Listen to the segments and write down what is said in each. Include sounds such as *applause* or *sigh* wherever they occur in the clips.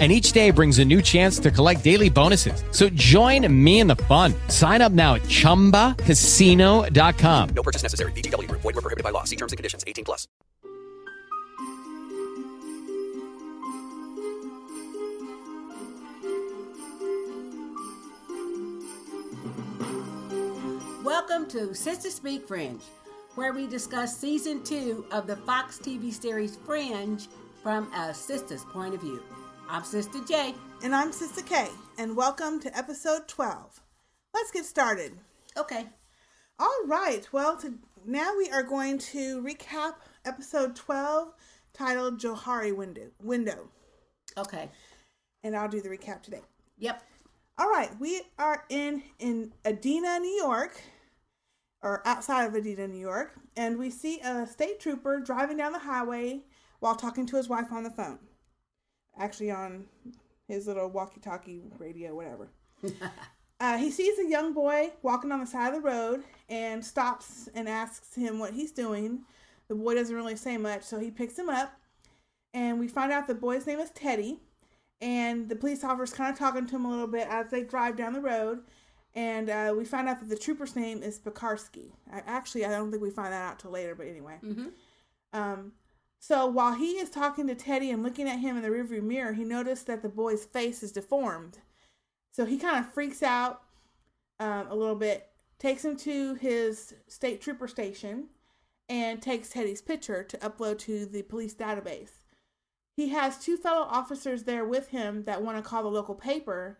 and each day brings a new chance to collect daily bonuses. So join me in the fun. Sign up now at ChumbaCasino.com. No purchase necessary. VGW. Void were prohibited by law. See terms and conditions. 18 plus. Welcome to Sistah Speak Fringe, where we discuss season two of the Fox TV series Fringe from a sister's point of view. I'm Sister J. And I'm Sister K. And welcome to episode 12. Let's get started. Okay. All right. Well, to, now we are going to recap episode 12 titled Johari Window. Window. Okay. And I'll do the recap today. Yep. All right. We are in in Adena, New York, or outside of Adena, New York, and we see a state trooper driving down the highway while talking to his wife on the phone actually on his little walkie-talkie radio, whatever. *laughs* uh, he sees a young boy walking on the side of the road and stops and asks him what he's doing. The boy doesn't really say much, so he picks him up, and we find out the boy's name is Teddy. And the police officer's kind of talking to him a little bit as they drive down the road. And uh, we find out that the trooper's name is Pekarsky. I, actually, I don't think we find that out till later, but anyway. Mm-hmm. Um, so while he is talking to Teddy and looking at him in the rearview mirror, he noticed that the boy's face is deformed. So he kind of freaks out um, a little bit, takes him to his state trooper station, and takes Teddy's picture to upload to the police database. He has two fellow officers there with him that want to call the local paper,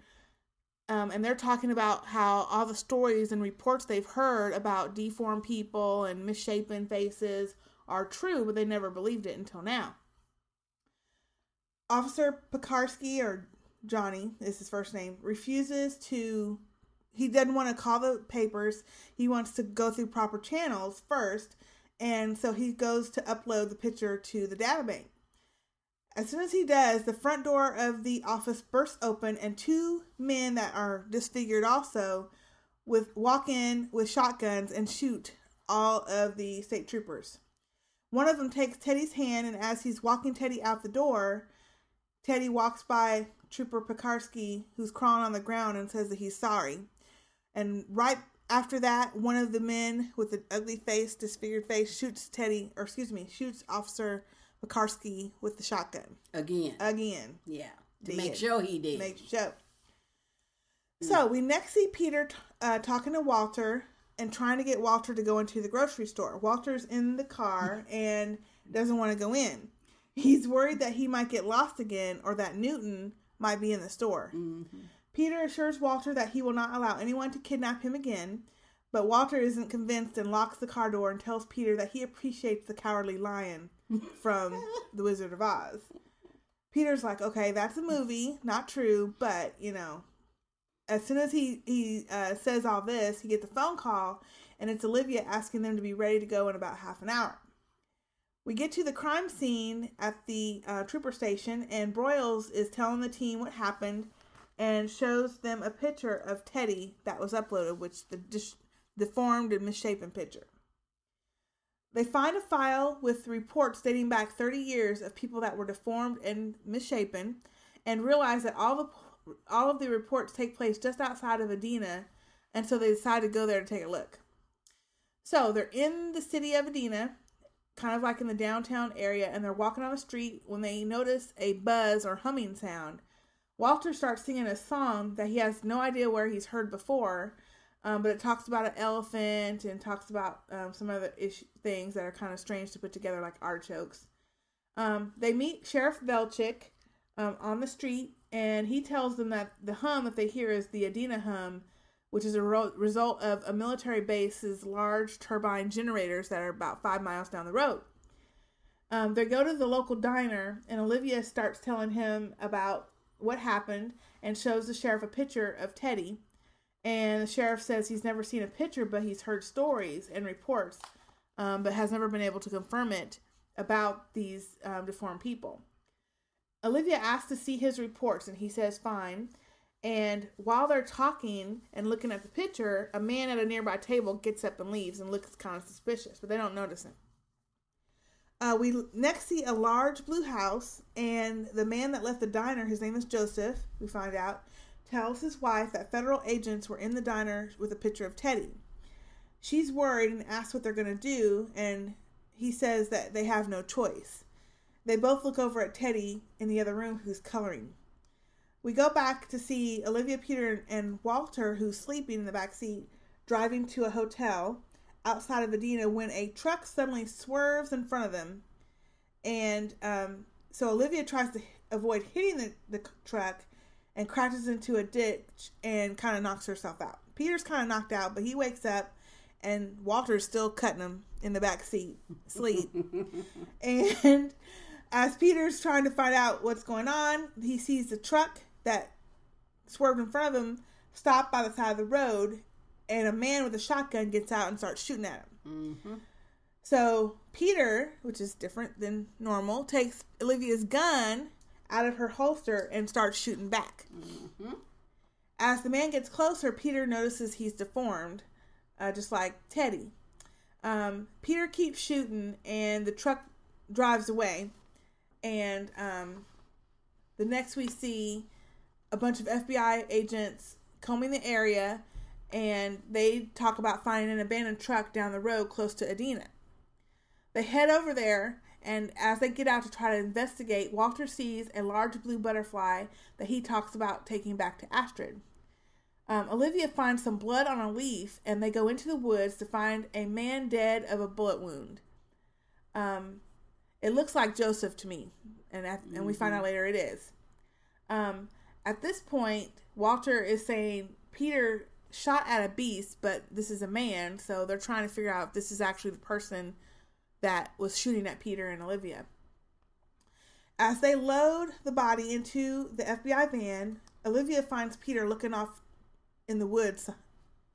um, and they're talking about how all the stories and reports they've heard about deformed people and misshapen faces are true, but they never believed it until now. Officer Pekarsky, or Johnny is his first name, refuses to. He doesn't want to call the papers. He wants to go through proper channels first, and so he goes to upload the picture to the database. As soon as he does, the front door of the office bursts open, and two men that are disfigured also with walk in with shotguns and shoot all of the state troopers. One of them takes Teddy's hand, and as he's walking Teddy out the door, Teddy walks by Trooper Pekarsky, who's crawling on the ground, and says that he's sorry. And right after that, one of the men with the ugly face, disfigured face, shoots Teddy, or excuse me, shoots Officer Pekarsky with the shotgun. Again. Again. Yeah. To did. make sure he did. Make sure. So we next see Peter uh, talking to Walter and trying to get Walter to go into the grocery store. Walter's in the car *laughs* and doesn't want to go in. He's worried that he might get lost again or that Newton might be in the store. Mm-hmm. Peter assures Walter that he will not allow anyone to kidnap him again, but Walter isn't convinced and locks the car door and tells Peter that he appreciates the cowardly lion *laughs* from The Wizard of Oz. Peter's like, okay, that's a movie, not true, but, you know, as soon as he he uh, says all this, he gets a phone call, and it's Olivia asking them to be ready to go in about half an hour. We get to the crime scene at the uh, trooper station, and Broyles is telling the team what happened, and shows them a picture of Teddy that was uploaded, which the dis- deformed and misshapen picture. They find a file with reports dating back 30 years of people that were deformed and misshapen, and realize that all the all of the reports take place just outside of Adena, and so they decide to go there to take a look. So they're in the city of Adena, kind of like in the downtown area, and they're walking on the street when they notice a buzz or humming sound. Walter starts singing a song that he has no idea where he's heard before, um, but it talks about an elephant and talks about um, some other ish- things that are kind of strange to put together, like artichokes. Um, they meet Sheriff Belchick um, on the street and he tells them that the hum that they hear is the Adena hum, which is a ro- result of a military base's large turbine generators that are about five miles down the road. Um, they go to the local diner, and Olivia starts telling him about what happened and shows the sheriff a picture of Teddy. And the sheriff says he's never seen a picture, but he's heard stories and reports um, but has never been able to confirm it about these um, deformed people. Olivia asks to see his reports, and he says fine. And while they're talking and looking at the picture, a man at a nearby table gets up and leaves and looks kind of suspicious, but they don't notice him. Uh, we next see a large blue house, and the man that left the diner, his name is Joseph, we find out, tells his wife that federal agents were in the diner with a picture of Teddy. She's worried and asks what they're going to do, and he says that they have no choice. They both look over at Teddy in the other room who's coloring. We go back to see Olivia Peter and Walter, who's sleeping in the back seat, driving to a hotel outside of Adina when a truck suddenly swerves in front of them. And um, so Olivia tries to avoid hitting the, the truck and crashes into a ditch and kind of knocks herself out. Peter's kind of knocked out, but he wakes up and Walter's still cutting him in the back seat, sleep. *laughs* and as Peter's trying to find out what's going on, he sees the truck that swerved in front of him stop by the side of the road, and a man with a shotgun gets out and starts shooting at him. Mm-hmm. So Peter, which is different than normal, takes Olivia's gun out of her holster and starts shooting back. Mm-hmm. As the man gets closer, Peter notices he's deformed, uh, just like Teddy. Um, Peter keeps shooting, and the truck drives away. And um, the next we see a bunch of FBI agents combing the area, and they talk about finding an abandoned truck down the road close to Adina. They head over there, and as they get out to try to investigate, Walter sees a large blue butterfly that he talks about taking back to Astrid. Um, Olivia finds some blood on a leaf, and they go into the woods to find a man dead of a bullet wound. Um, it looks like Joseph to me, and at, and we find out later it is. Um, at this point, Walter is saying Peter shot at a beast, but this is a man, so they're trying to figure out if this is actually the person that was shooting at Peter and Olivia. As they load the body into the FBI van, Olivia finds Peter looking off in the woods,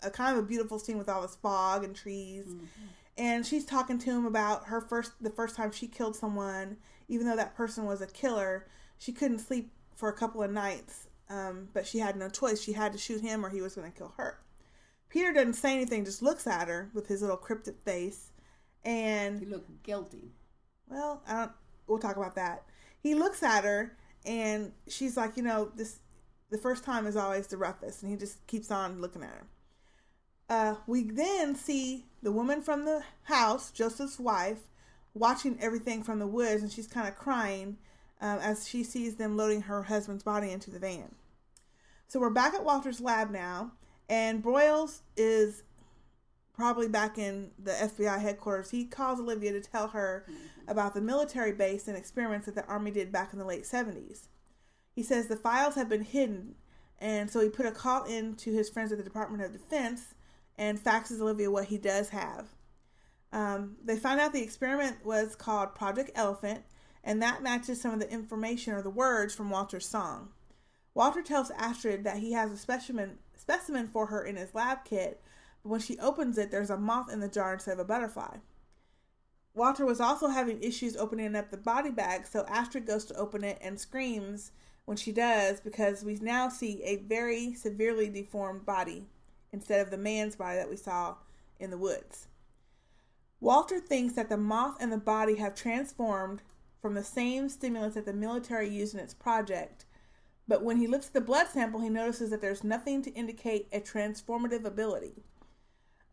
a kind of a beautiful scene with all this fog and trees. And she's talking to him about her first the first time she killed someone, even though that person was a killer, she couldn't sleep for a couple of nights. Um, but she had no choice. She had to shoot him or he was going to kill her. Peter doesn't say anything, just looks at her with his little cryptic face. And He looked guilty. well, I don't. We'll talk about that. He looks at her, and she's like, you know, this. The first time is always the roughest, and he just keeps on looking at her. Uh, we then see the woman from the house, Joseph's wife, watching everything from the woods, and she's kind of crying um, as she sees them loading her husband's body into the van. So we're back at Walter's lab now, and Broyles is probably back in the FBI headquarters. He calls Olivia to tell her about the military base and experiments that the Army did back in the late 70s. He says the files have been hidden, and so he put a call in to his friends at the Department of Defense and faxes Olivia what he does have. Um, they find out the experiment was called Project Elephant, and that matches some of the information or the words from Walter's song. Walter tells Astrid that he has a specimen specimen for her in his lab kit, but when she opens it, there's a moth in the jar instead of a butterfly. Walter was also having issues opening up the body bag, so Astrid goes to open it and screams when she does because we now see a very severely deformed body instead of the man's body that we saw in the woods. Walter thinks that the moth and the body have transformed from the same stimulants that the military used in its project, but when he looks at the blood sample, he notices that there's nothing to indicate a transformative ability.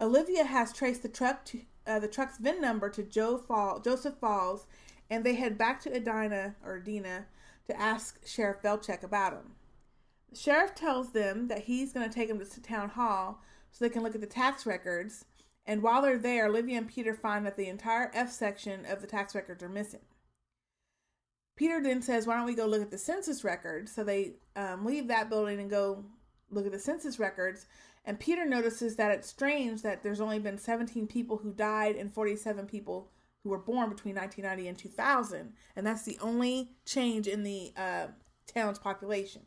Olivia has traced the truck to uh, the truck's VIN number to Joe Fall, Joseph Falls, and they head back to Edina or Edina to ask Sheriff Velchek about him. The sheriff tells them that he's going to take them to town hall so they can look at the tax records. And while they're there, Olivia and Peter find that the entire F section of the tax records are missing. Peter then says, Why don't we go look at the census records? So they um, leave that building and go look at the census records. And Peter notices that it's strange that there's only been 17 people who died and 47 people who were born between 1990 and 2000. And that's the only change in the uh, town's population.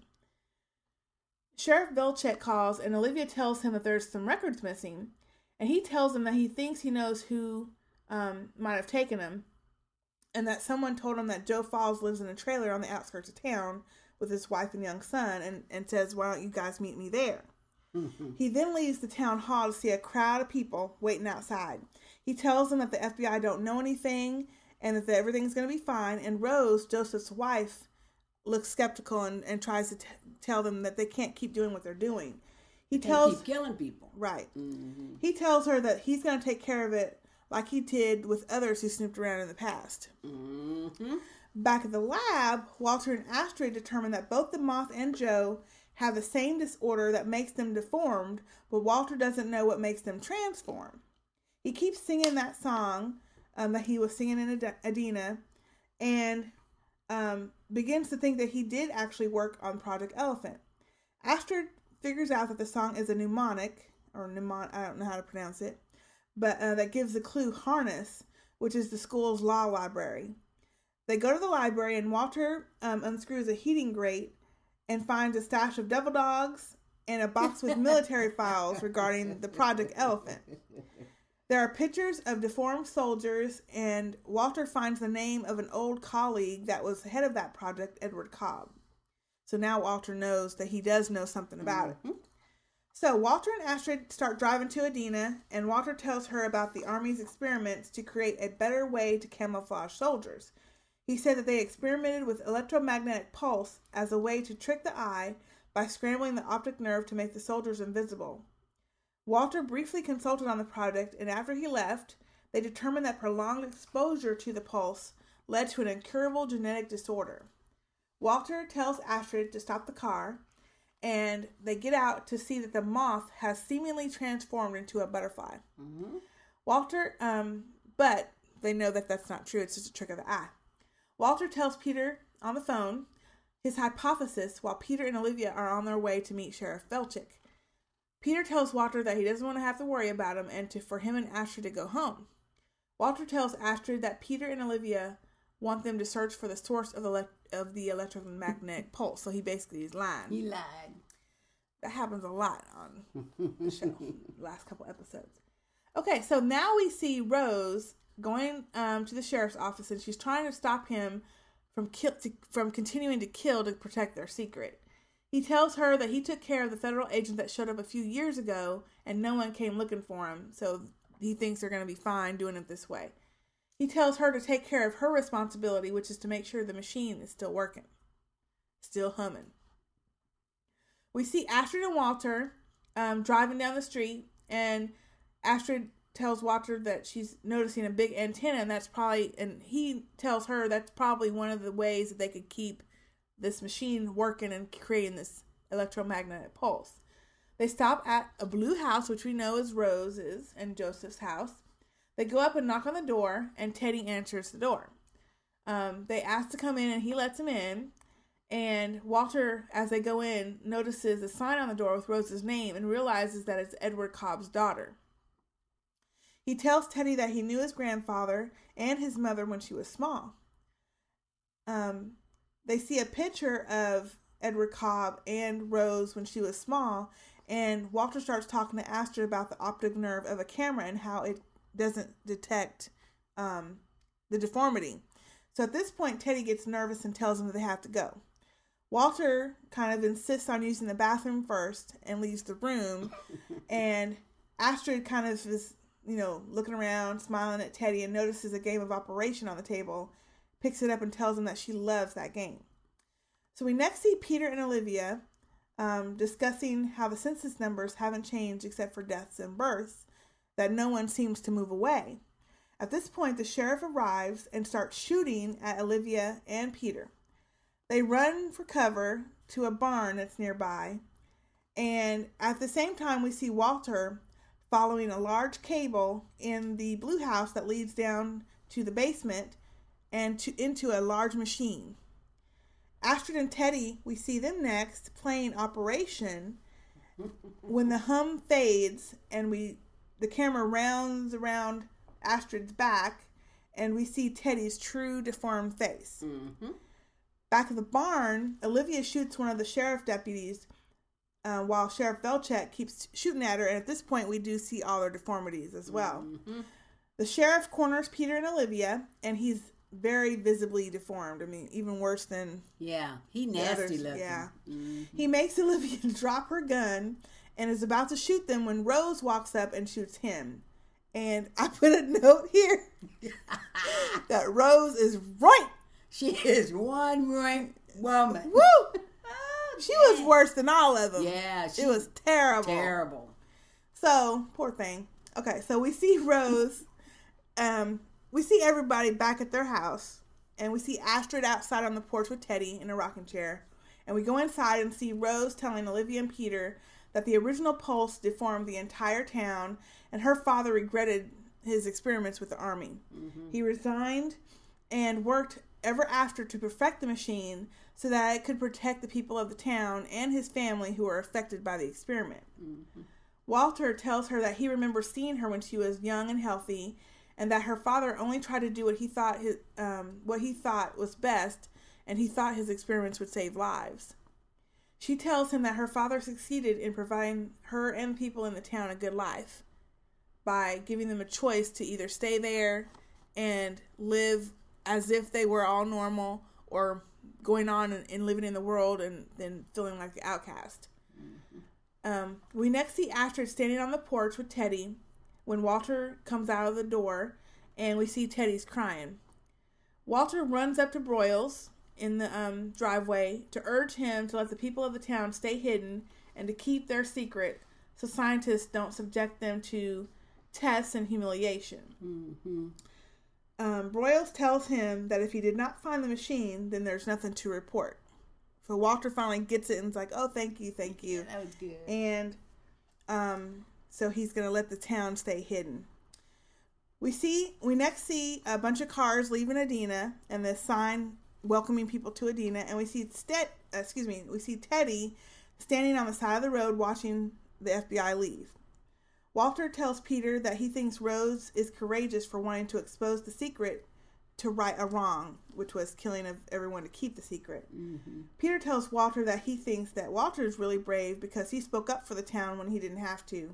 Sheriff Velchek calls, and Olivia tells him that there's some records missing. And he tells him that he thinks he knows who um, might have taken them and that someone told him that Joe Falls lives in a trailer on the outskirts of town with his wife and young son, and, and says, Why don't you guys meet me there? He then leaves the town hall to see a crowd of people waiting outside. He tells them that the FBI don't know anything and that everything's going to be fine. And Rose, Joseph's wife, looks skeptical and, and tries to t- tell them that they can't keep doing what they're doing. He They tells keep killing people. right. He tells her that he's going to take care of it like he did with others who snooped around in the past. Back at the lab, Walter and Astrid determine that both the moth and Joe have the same disorder that makes them deformed, but Walter doesn't know what makes them transform. He keeps singing that song um, that he was singing in Ad- Adina and um, begins to think that he did actually work on Project Elephant. Astrid figures out that the song is a mnemonic, or mnemon, I don't know how to pronounce it, but uh, that gives the clue harness, which is the school's law library. They go to the library, and Walter um, unscrews a heating grate and finds a stash of devil dogs and a box with military files regarding the Project Elephant. *laughs* There are pictures of deformed soldiers, and Walter finds the name of an old colleague that was head of that project, Edward Cobb. So now Walter knows that he does know something about it. Mm-hmm. So Walter and Astrid start driving to Adina, and Walter tells her about the Army's experiments to create a better way to camouflage soldiers. He said that they experimented with electromagnetic pulse as a way to trick the eye by scrambling the optic nerve to make the soldiers invisible. Walter briefly consulted on the project, and after he left, they determined that prolonged exposure to the pulse led to an incurable genetic disorder. Walter tells Astrid to stop the car, and they get out to see that the moth has seemingly transformed into a butterfly. Walter, um, but they know that that's not true. It's just a trick of the eye. Walter tells Peter on the phone his hypothesis while Peter and Olivia are on their way to meet Sheriff Velchick. Peter tells Walter that he doesn't want to have to worry about him and to for him and Astrid to go home. Walter tells Astrid that Peter and Olivia want them to search for the source of the of the electromagnetic *laughs* pulse. So he basically is lying. He lied. That happens a lot on *laughs* the show, last couple episodes. Okay, so now we see Rose going um, to the sheriff's office, and she's trying to stop him from kill to, from continuing to kill to protect their secret. He tells her that he took care of the federal agent that showed up a few years ago, and no one came looking for him. So he thinks they're going to be fine doing it this way. He tells her to take care of her responsibility, which is to make sure the machine is still working, still humming. We see Astrid and Walter um, driving down the street, and Astrid tells Walter that she's noticing a big antenna, and that's probably, and he tells her that's probably one of the ways that they could keep this machine working and creating this electromagnetic pulse. They stop at a blue house, which we know is Rose's and Joseph's house. They go up and knock on the door, and Teddy answers the door. Um, they ask to come in, and he lets them in. And Walter, as they go in, notices a sign on the door with Rose's name and realizes that it's Edward Cobb's daughter. He tells Teddy that he knew his grandfather and his mother when she was small. Um, they see a picture of Edward Cobb and Rose when she was small, and Walter starts talking to Astrid about the optic nerve of a camera and how it doesn't detect um, the deformity. So at this point, Teddy gets nervous and tells him that they have to go. Walter kind of insists on using the bathroom first and leaves the room, *laughs* and Astrid kind of is, you know, looking around, smiling at Teddy, and notices a game of Operation on the table, picks it up, and tells him that she loves that game. So we next see Peter and Olivia um, discussing how the census numbers haven't changed except for deaths and births, that no one seems to move away. At this point, the sheriff arrives and starts shooting at Olivia and Peter. They run for cover to a barn that's nearby, and at the same time, we see Walter following a large cable in the blue house that leads down to the basement and to into a large machine. Astrid and Teddy, we see them next playing Operation when the hum fades and we the camera rounds around Astrid's back and we see Teddy's true deformed face. Back at the barn, Olivia shoots one of the sheriff deputies uh, while Sheriff Velchek keeps shooting at her, and at this point, we do see all her deformities as well. The sheriff corners Peter and Olivia, and he's very visibly deformed. I mean, even worse than Yeah, he nasty looking. Yeah. Mm. He makes *laughs* Olivia drop her gun and is about to shoot them when Rose walks up and shoots him. And I put a note here *laughs* that Rose is right. She is one right woman. Woo! Oh, She was worse than all of them. Yeah, she It was terrible. terrible. So poor thing. Okay, so we see *laughs* Rose. Um, we see everybody back at their house, and we see Astrid outside on the porch with Teddy in a rocking chair. And we go inside and see Rose telling Olivia and Peter that the original pulse deformed the entire town, and her father regretted his experiments with the army. Mm-hmm. He resigned and worked ever after to perfect the machine so that it could protect the people of the town and his family who were affected by the experiment. Mm-hmm. Walter tells her that he remembers seeing her when she was young and healthy, and that her father only tried to do what he thought his um, what he thought was best, and he thought his experiments would save lives. She tells him that her father succeeded in providing her and people in the town a good life by giving them a choice to either stay there and live as if they were all normal, or going on and, and living in the world and then feeling like the outcast. Um, we next see Astrid standing on the porch with Teddy when Walter comes out of the door, and we see Teddy's crying. Walter runs up to Broyles in the um, driveway to urge him to let the people of the town stay hidden and to keep their secret so scientists don't subject them to tests and humiliation. Um, Broyles tells him that if he did not find the machine, then there's nothing to report. So Walter finally gets it and is like, "Oh, thank you, thank you." That was good. and um, so he's gonna let the town stay hidden. We see we next see a bunch of cars leaving Adina and the sign welcoming people to Adina, and we see uh, excuse me, we see Teddy standing on the side of the road watching the FBI leave. Walter tells Peter that he thinks Rose is courageous for wanting to expose the secret to right a wrong, which was killing of everyone to keep the secret. Peter tells Walter that he thinks that Walter is really brave because he spoke up for the town when he didn't have to,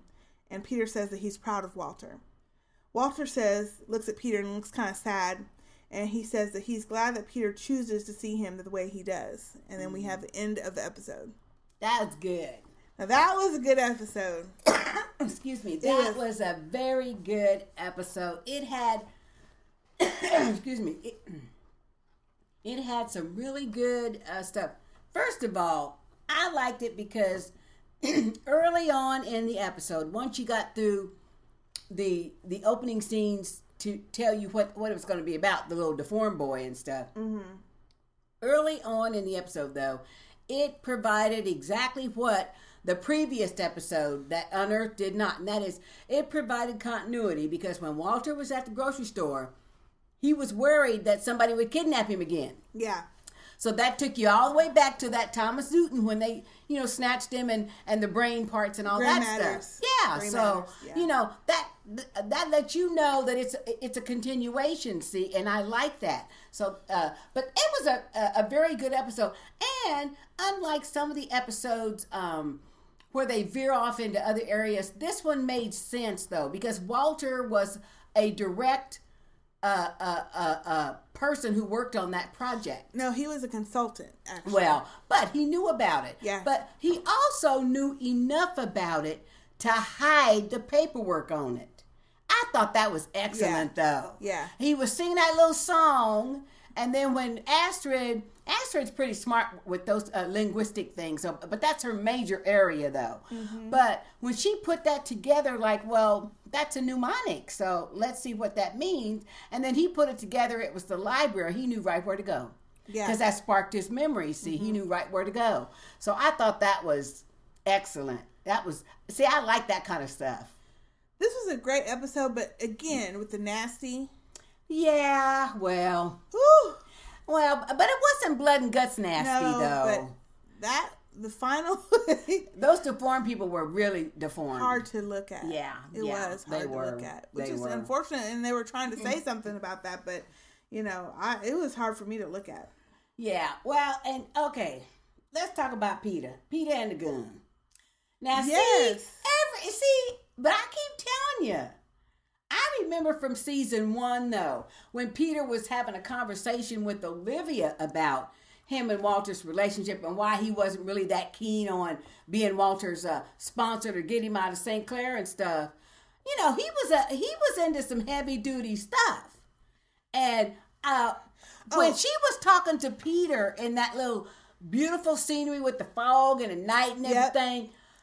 and Peter says that he's proud of Walter. Walter says, looks at Peter and looks kind of sad, and he says that he's glad that Peter chooses to see him the way he does. And then we have the end of the episode. That's good. Now that was a good episode. *coughs* Excuse me. That was- was a very good episode. It had, *coughs* excuse me, it, *coughs* it had some really good uh, stuff. First of all, I liked it because *clears throat* early on in the episode, once you got through the the opening scenes to tell you what what it was going to be about, the little deformed boy and stuff. Mm-hmm. Early on in the episode, though, it provided exactly what the previous episode that Unearthed did not, and that is, it provided continuity because when Walter was at the grocery store, he was worried that somebody would kidnap him again. Yeah. So that took you all the way back to that Thomas Newton when they, you know, snatched him and and the brain parts and all Brain that matters. stuff. Yeah. Brain so matters, yeah. you know that that lets you know that it's it's a continuation. See, and I like that. So, uh, but it was a, a a very good episode, and unlike some of the episodes. Um, where they veer off into other areas. This one made sense though because Walter was a direct uh, uh, uh, person who worked on that project. No, he was a consultant, actually. Well, but he knew about it. Yeah. But he also knew enough about it to hide the paperwork on it. I thought that was excellent, though. Yeah. He was singing that little song, and then when Astrid, Astrid's pretty smart with those uh, linguistic things, so, but that's her major area, though. Mm-hmm. But when she put that together, like, well, that's a mnemonic, so let's see what that means. And then he put it together. It was the library. He knew right where to go Yeah. Mm-hmm. because that sparked his memory. See, he knew right where to go. So I thought that was excellent. That was see, I like that kind of stuff. This was a great episode, but again, with the nasty. Yeah, well, Whew, well, but it wasn't blood and guts nasty no, though. but that, the final, *laughs* Those deformed people were really deformed. hard to look at. Yeah, It yeah, was hard to were. look at. Which is were. Mm. unfortunate, and they were trying to say something about that, but, you know, I it was hard for me to look at. Yeah, well, and okay, let's talk about Peter. Peter and the gun. Now, Yes. see, every see, but I keep telling you, I remember from season one though, when Peter was having a conversation with Olivia about him and Walter's relationship and why he wasn't really that keen on being Walter's uh, sponsor to get him out of St. Clair and stuff. You know, he was a he was into some heavy duty stuff, and uh, when Oh. she was talking to Peter in that little beautiful scenery with the fog and the night and Yep.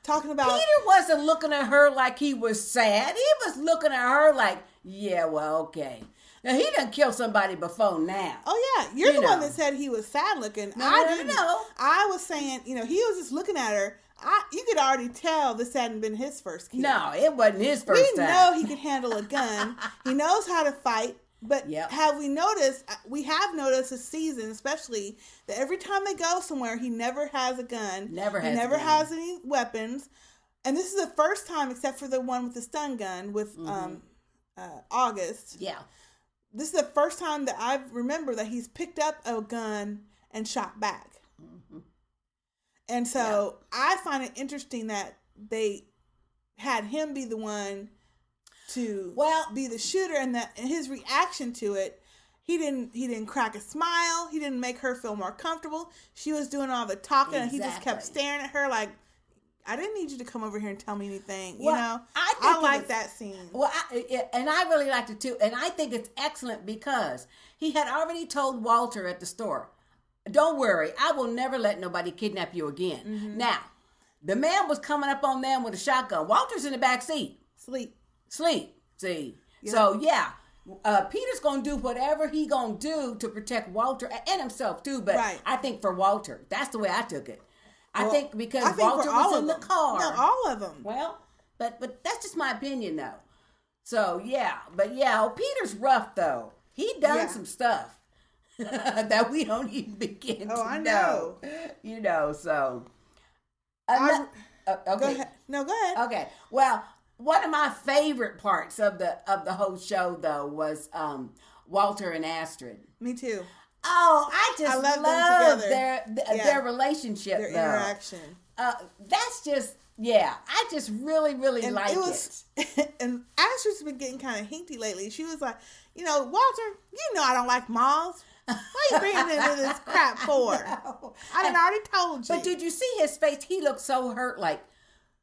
Talking about Peter wasn't looking at her like he was sad. He was looking at her like, yeah, well, okay. Now he done killed somebody before now. Oh yeah, you're You the one that said he was sad looking. No, I didn't. no. I was saying, you know, he was just looking at her. I you could already tell this hadn't been his first kill. No, it wasn't his first we time. know he can handle a gun. *laughs* he knows how to fight. But Yep. have we noticed? uh, We have noticed this season, especially that every time they go somewhere, he never has a gun. Never He has a never has any weapons. And this is the first time, except for the one with the stun gun with Mm-hmm. um, uh, August. yeah. This is the first time that I remember that he's picked up a gun and shot back. Mm-hmm. And so I find it interesting that they had him be the one to Well- be the shooter and that and his reaction to it he didn't he didn't crack a smile he didn't make her feel more comfortable she was doing all the talking and he just kept staring at her like i didn't need you to come over here and tell me anything you know I think i like was- that scene Well, I, it- and I really liked it too. And I think it's excellent because he had already told Walter at the store, "Don't worry, I will never let nobody kidnap you again." Mm-hmm. Now, the man was coming up on them with a shotgun. Walter's in the back seat, sleep sleep. See, so yeah. Uh, Peter's gonna do whatever he gonna do to protect Walter and himself too. But Right. I think for Walter, that's the way I took it. I think because I think Walter all was in the them. car. no all of them Well, but but that's just my opinion though. So yeah, but yeah, oh, Peter's rough though. He done Yeah. some stuff *laughs* that we don't even begin Oh, to I know. You know, so uh, go okay, ahead no go ahead okay. Well, one of my favorite parts of the of the whole show though was um Walter and Astrid. me too Oh, I just I love love their th- Yeah. their relationship. their though. interaction Uh, that's just yeah. I just really really and like it was *laughs* and Astrid's been getting kind of hinky lately. She was like, you know, Walter, you know I don't like moths. Why are you bringing into this crap *laughs* for? I had already told you. But did you see his face? He looked so hurt. Like,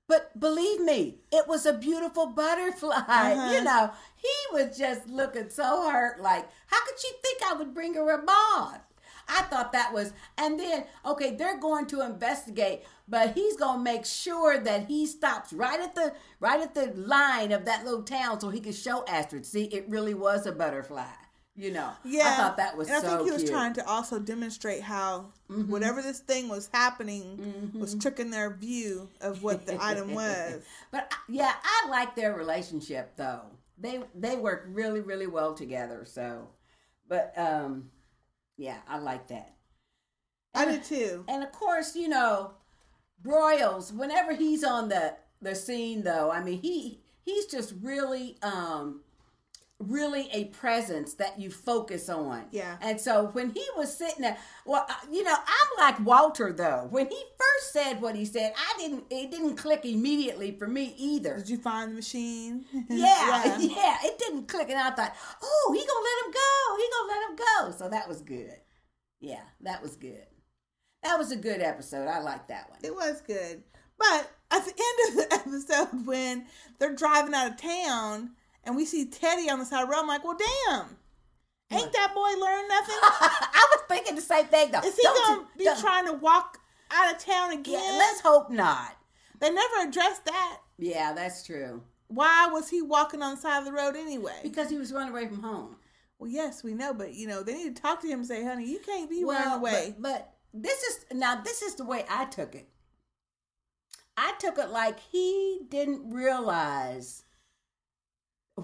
but believe me, it was a beautiful butterfly. *laughs* Uh-huh. You know, he was just looking so hurt. Like, how could she think I would bring her a moth? I thought that was, and then okay, they're going to investigate, but he's gonna make sure that he stops right at the right at the line of that little town so he can show Astrid. See, it really was a butterfly. You know, yeah, I thought that was and I think he was cute. Mm-hmm. trying to also demonstrate how whatever this thing was happening was tricking their view of what the item *laughs* was. But yeah, I like their relationship though. They they work really really well together. So, but um, yeah, I like that. I did too. And of course, you know, Broyles. Whenever he's on the the scene, though, I mean he he's just really um really a presence that you focus on. Yeah. And so when he was sitting there, well, uh, you know, I'm like Walter though. When he first said what he said, I didn't. It didn't click immediately for me either. Did you find the machine? *laughs* Yeah, yeah, it didn't click, and I thought, oh, he gonna let him go. He gonna let him go. So that was good. Yeah, that was good. That was a good episode. I like that one. It was good. But at the *laughs* end of the episode, when they're driving out of town and we see Teddy on the side of the road, I'm like, well, damn. Ain't that boy learned nothing? *laughs* I was thinking the same thing though. Is he Don't going you- be don't- trying to walk out of town again? Yeah, let's hope not. they never addressed that. Yeah, that's true. Why was he walking on the side of the road anyway? Because he was running away from home. Well, yes, we know, but you know, they need to talk to him and say, honey, you can't be running away. But, but this is now this is the way I took it. I took it like he didn't realize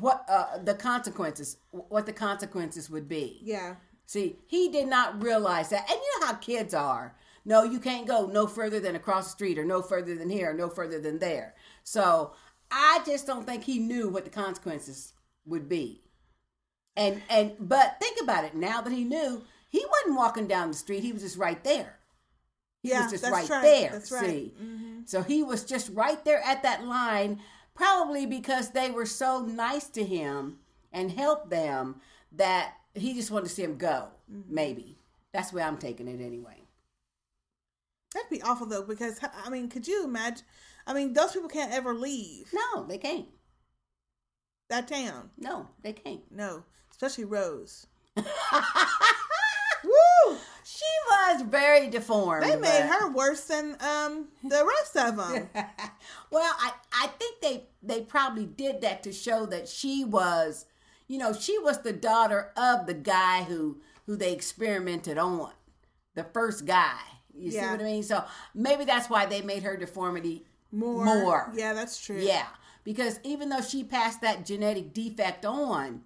what uh, the consequences, what the consequences would be. yeah. See, he did not realize that. And you know how kids are. No, you can't go no further than across the street or no further than here or no further than there. So I just don't think he knew what the consequences would be. And and but think about it. Now that he knew, he wasn't walking down the street. He was just right there. He Yeah, was just that's right, right. there. That's right. Mm-hmm. See, so he was just right there at that line, probably because they were so nice to him and helped them that he just wanted to see him go. Mm-hmm. Maybe that's where I'm taking it anyway. That'd be awful though, because I mean, could you imagine? I mean, those people can't ever leave No, they can't. that town. No, they can't. No, especially Rose. *laughs* She was very deformed. They made her worse than um the rest of them. *laughs* well, I, I think they they probably did that to show that she was, you know, she was the daughter of the guy who who they experimented on, the first guy. You see what I mean? So maybe that's why they made her deformity More, more. Yeah, that's true. Yeah, because even though she passed that genetic defect on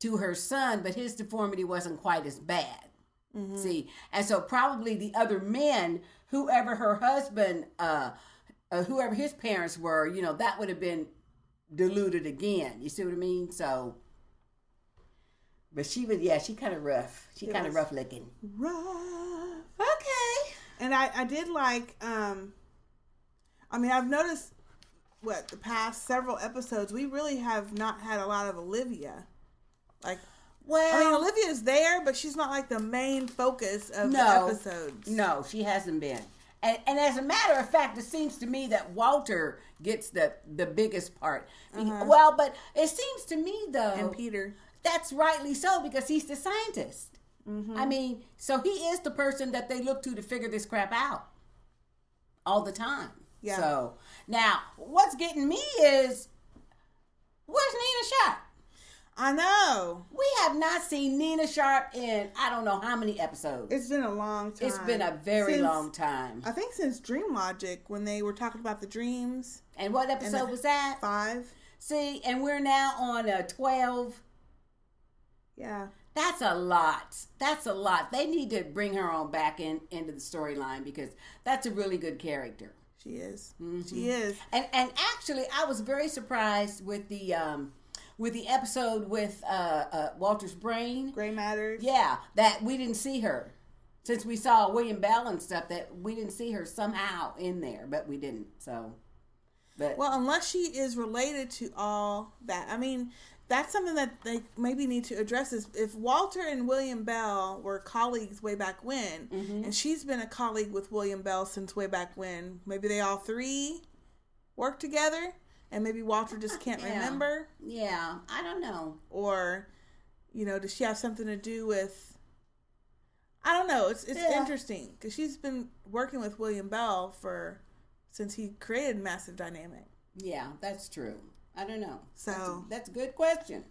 to her son, but his deformity wasn't quite as bad. See, and so probably the other men, whoever her husband, uh, uh, whoever his parents were, you know, that would have been diluted again. You see what I mean? So, but she was, yeah, she kind of rough. She kind of rough looking. Rough. Okay. And I, I did like um I mean I've noticed what the past several episodes we really have not had a lot of Olivia. Like Well, I mean Olivia's there, but she's not like the main focus of no the episodes. No, she hasn't been. And, and as a matter of fact, it seems to me that Walter gets the the biggest part. Well, but it seems to me though, Uh-huh. And Peter. that's rightly so because he's the scientist. Mm-hmm. I mean, so he is the person that they look to to figure this crap out all the time. Yeah. So now, what's getting me is where's Nina Sharp? I know. We have not seen Nina Sharp in I don't know how many episodes. It's been a long time. it's been a very Since- long time. I think since Dream Logic when they were talking about the dreams. And what episode the- was that? Five. See, and we're now on a 12. Yeah. That's a lot. That's a lot. They need to bring her on back in into the storyline because that's a really good character. She is. Mm-hmm. She is. And and actually, I was very surprised with the um with the episode with uh, uh Walter's brain. Gray matters. Yeah, that we didn't see her since we saw William Bell and stuff. That we didn't see her somehow in there, but we didn't. So, but Well, unless she is related to all that. I mean, that's something that they maybe need to address is if Walter and William Bell were colleagues way back when, Mm-hmm. and she's been a colleague with William Bell since way back when, maybe they all three work together, and maybe Walter just can't Yeah. remember, yeah, I don't know. or, you know, does she have something to do with? I don't know. It's it's Yeah. interesting because she's been working with William Bell for since he created Massive Dynamic. Yeah, that's true. I don't know. So- that's a, that's a good question.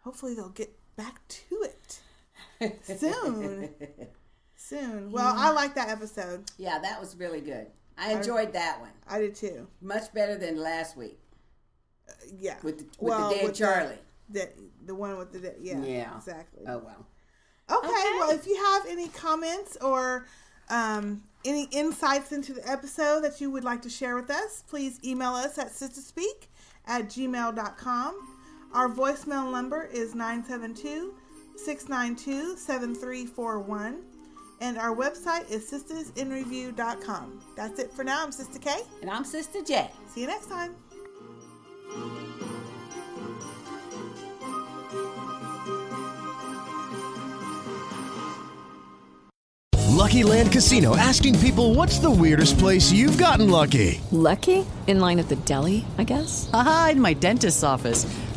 hopefully they'll get back to it soon. *laughs* soon. Well, I like that episode. Yeah, that was really good. I enjoyed that one I did too. much better than last week Yeah. with the, with the dead Charlie. The, the, one with the dead. Yeah. Yeah. Exactly. Oh well. Okay, Okay. Well, if you have any comments or um, any insights into the episode that you would like to share with us, please email us at sisterspeak at gmail.com. Our voicemail number is 972 692 7341. And our website is sistersinreview.com. That's it for now. I'm Sister K. And I'm Sister J. See you next time. Lucky Land Casino asking people what's the weirdest place you've gotten lucky? Lucky? In line at the deli, I guess? Aha, in my dentist's office.